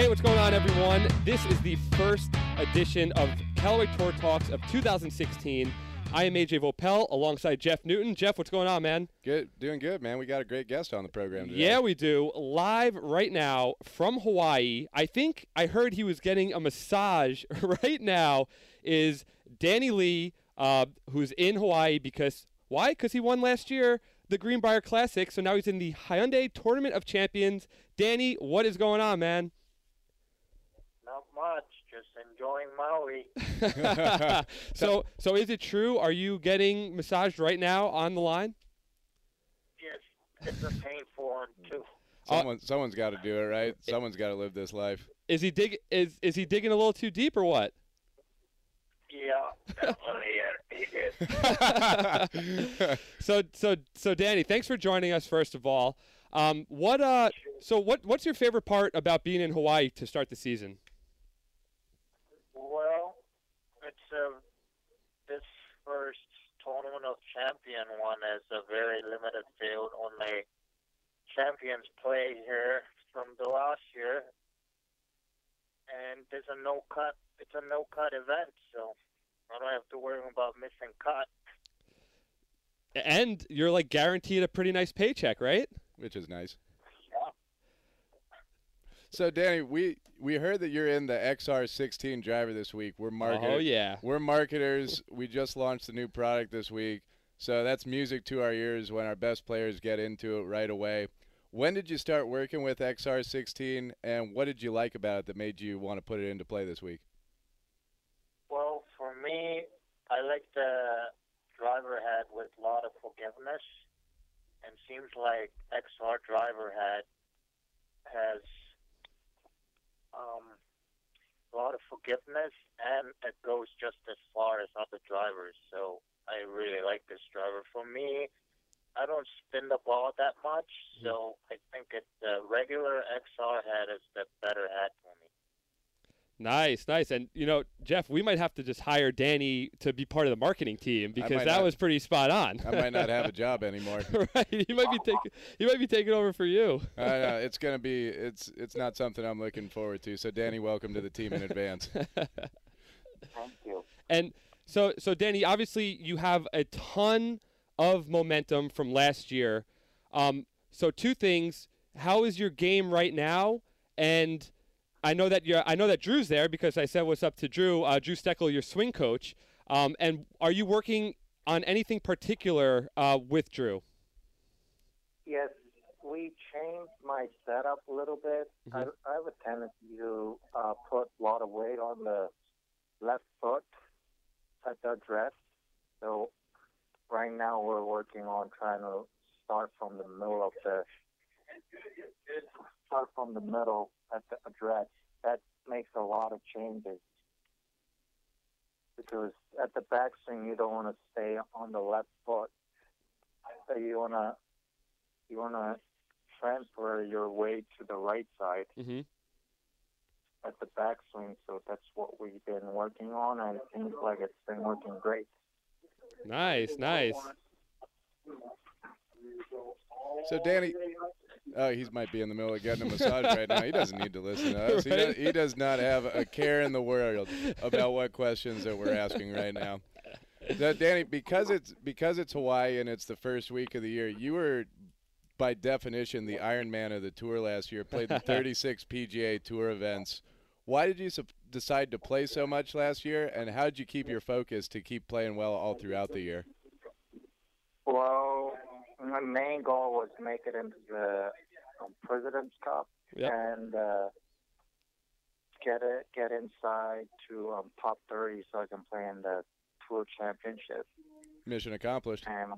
Hey, what's going on, everyone? This is the first edition of Callaway Tour Talks of 2016. I am AJ Voelpel alongside Jeff Newton. Jeff, what's going on, man? Good, doing good, man. We got a great guest on the program today. Yeah, we do. Live right now from Hawaii. I think I heard he was getting a massage right now. Is Danny Lee, uh, who's in Hawaii because why? Because he won last year the Greenbrier Classic, so now he's in the Hyundai Tournament of Champions. Danny, what is going on, man? Not much, just enjoying Maui. so, so is it true? Are you getting massaged right now on the line? Yes, it's a painful one too. Someone, someone's got to do it, right? Someone's got to live this life. Is he dig? Is is he digging a little too deep or what? Yeah, definitely. So, so, so, Danny, thanks for joining us. First of all, um, what, uh, so what, what's your favorite part about being in Hawaii to start the season? Well, it's uh, this first tournament of champion one is a very limited field. Only champions play here from the last year, and there's a no cut. It's a no cut event, so I don't have to worry about missing cut. And you're like guaranteed a pretty nice paycheck, right? Which is nice. Yeah. So, Danny, we we heard that you're in the XR16 driver this week. We're marketers. Oh yeah. We're marketers. We just launched the new product this week, so that's music to our ears when our best players get into it right away. When did you start working with XR16, and what did you like about it that made you want to put it into play this week? Well, for me, I like the driver head with a lot of forgiveness, and seems like XR driver head has um, a lot of forgiveness, and it goes just as far as other drivers. So I really like this driver. For me, I don't spin the ball that much, so I think it, the regular XR head is the better head for me. Nice, nice. And you know, Jeff, we might have to just hire Danny to be part of the marketing team because that not- was pretty spot on. I might not have a job anymore. right? He might be taking he might be taking over for you. I know it's gonna be it's it's not something I'm looking forward to. So, Danny, welcome to the team in advance. Thank you. And so, so Danny, obviously you have a ton of momentum from last year. Um, so two things: how is your game right now? And I know that you're, I know that Drew's there because I said what's up to Drew. Uh, Drew Steckel, your swing coach. Um, and are you working on anything particular uh, with Drew? Yes, we changed my setup a little bit. I, Mhm. I have a tendency to uh, put a lot of weight on the left foot at the address. So right now we're working on trying to start from the middle of the from the middle at the address. That makes a lot of changes because at the backswing you don't want to stay on the left foot. So you want to you want to transfer your weight to the right side Mm-hmm. at the backswing. So that's what we've been working on, and it seems like it's been working great. Nice, nice. So, Danny, oh, he might be in the middle of getting a massage right now. He doesn't need to listen to us. He, does, he does not have a care in the world about what questions that we're asking right now. So, Danny, because it's because it's Hawaii and it's the first week of the year, you were by definition the Iron Man of the tour last year. Played the 36 PGA Tour events. Why did you sup- decide to play so much last year, and how did you keep your focus to keep playing well all throughout the year? Well, my main goal was to make it into the um, President's Cup Yep. and uh, get it get inside to um, top 30 so I can play in the Tour Championship. Mission accomplished. And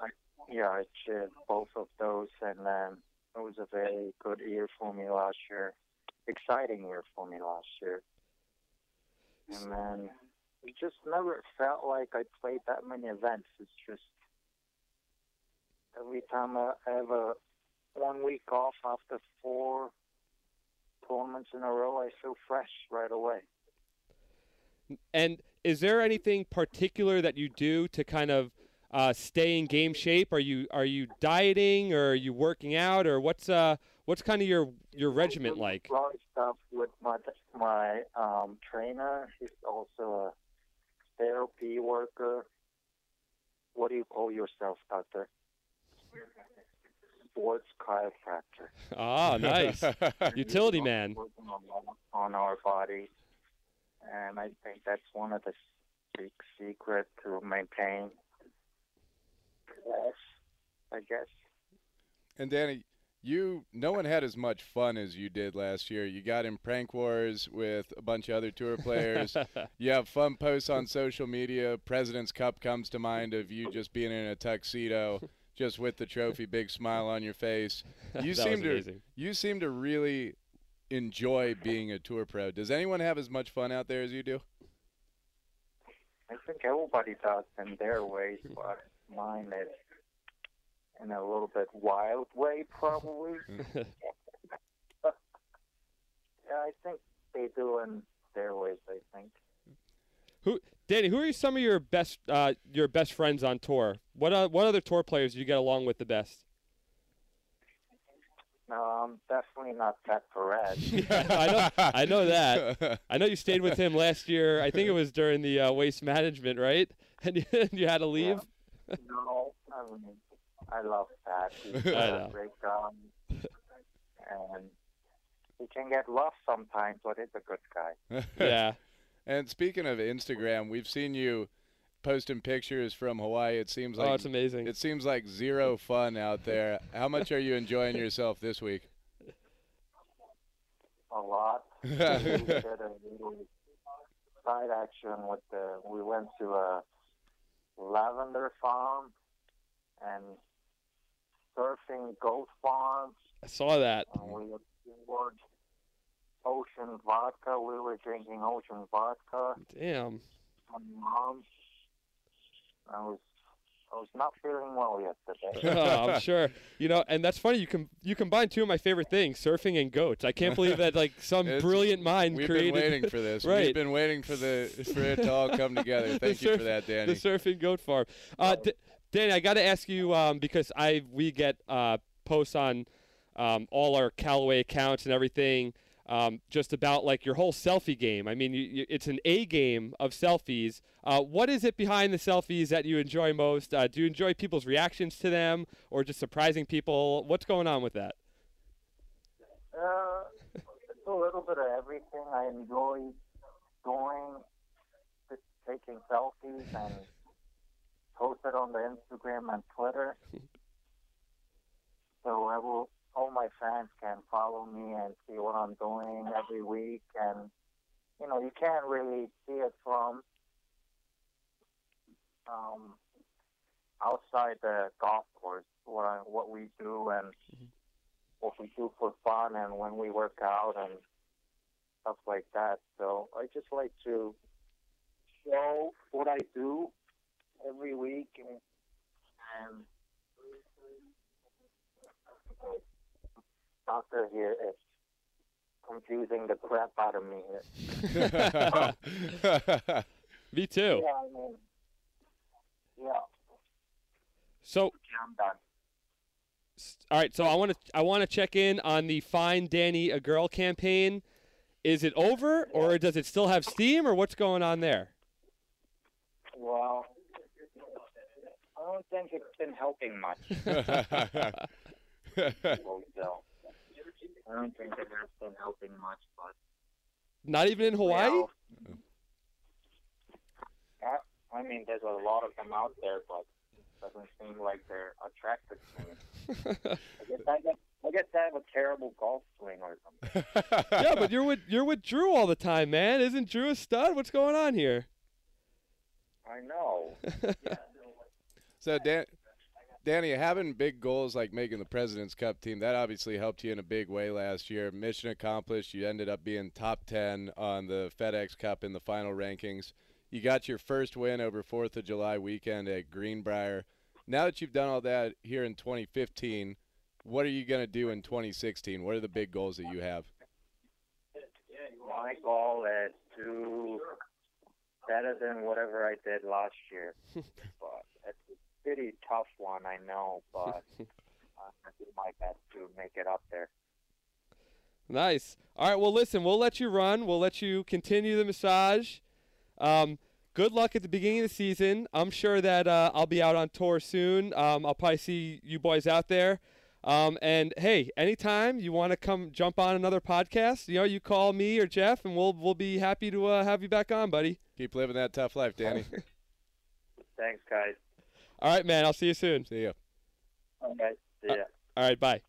I, yeah, I achieved both of those, and then it was a very good year for me last year. Exciting year for me last year. And then it just never felt like I played that many events. It's just every time I have a one week off after four tournaments in a row, I feel fresh right away. And is there anything particular that you do to kind of uh, stay in game shape? Are you are you dieting or are you working out or what's uh what's kind of your your regiment like? A lot of stuff with my my um, trainer. He's also a therapy worker. What do you call yourself, doctor? Sports chiropractor. Ah, nice. Utility man. Working on, on our body. and I think that's one of the big secret to maintain. Yes, I guess. And Danny, you no one had as much fun as you did last year. You got in prank wars with a bunch of other tour players. you have fun posts on social media. President's Cup comes to mind of you just being in a tuxedo, just with the trophy, big smile on your face. You That seem was to amazing. you seem to really enjoy being a tour pro. Does anyone have as much fun out there as you do? I think everybody does in their ways, but mine is in a little bit wild way, probably. yeah, I think they do in their ways. I think. Who, Danny? Who are some of your best uh, your best friends on tour? What uh, what other tour players do you get along with the best? No, I'm definitely not Pat Perez. Yeah, I know I know that. I know you stayed with him last year. I think it was during the uh, waste management, right? And you, you had to leave. no, I mean, I love Pat. He's a great guy, and he can get lost sometimes, but he's a good guy. Yeah. And speaking of Instagram, we've seen you posting pictures from Hawaii. It seems oh, like oh, it's amazing. it seems like zero fun out there. How much are you enjoying yourself this week? A lot. we did a little side action with the. We went to a lavender farm and surfing goat farms. I saw that. And we explored ocean vodka. We were drinking ocean vodka. Damn. My mom. I was. I was not feeling well yesterday. oh, I'm sure. You know, and that's funny. You com- you combine two of my favorite things, surfing and goats. I can't believe that like some brilliant mind We've created been waiting for this. Right. We've been waiting for the for it to all come together. The Thank you for that, Danny. the surfing goat farm. Uh, D- Danny, I got to ask you um, because I we get uh, posts on um, all our Callaway accounts and everything. Um, just about like your whole selfie game. I mean, you, you, it's an A game of selfies. Uh, what is it behind the selfies that you enjoy most? Uh, do you enjoy people's reactions to them, or just surprising people? What's going on with that? Uh, it's a little bit of everything. I enjoy going, taking selfies and post it on the Instagram and Twitter. so I will, my fans can follow me and see what I'm doing every week. And, you know, you can't really see it from um, outside the golf course, what, I, what we do and what we do for fun and when we work out and stuff like that. So I just like to show what I do every week and, and doctor here is confusing the crap out of me here. Me too. Yeah, I mean, yeah, So yeah, I'm done. All right, so I want to I want to check in on the Find Danny a Girl campaign. Is it over, or does it still have steam, or what's going on there? Well, I don't think it's been helping much. Well, so, I don't think it has been helping much, but Not even in Hawaii. Well, yeah, I mean, there's a lot of them out there, but it doesn't seem like they're attracted to me. I guess I, get, I guess I have a terrible golf swing or something. yeah, but you're with you're with Drew all the time, man. Isn't Drew a stud? What's going on here? I know. so, Dan, Danny, having big goals like making the President's Cup team, that obviously helped you in a big way last year. Mission accomplished. You ended up being top 10 on the FedEx Cup in the final rankings. You got your first win over 4th of July weekend at Greenbrier. Now that you've done all that here in 2015, what are you going to do in 2016? What are the big goals that you have? My goal is to better than whatever I did last year. but it's a pretty tough one, I know, but I'm going to do my best to make it up there. Nice. All right. Well, listen, we'll let you run. We'll let you continue the massage. Um, good luck at the beginning of the season. I'm sure that uh, I'll be out on tour soon. Um, I'll probably see you boys out there. Um, and hey, anytime you want to come jump on another podcast, you know, you call me or Jeff, and we'll we'll be happy to uh, have you back on, buddy. Keep living that tough life, Danny. Thanks, guys. All right, man. I'll see you soon. See ya. Okay. See uh, ya. All right. Bye.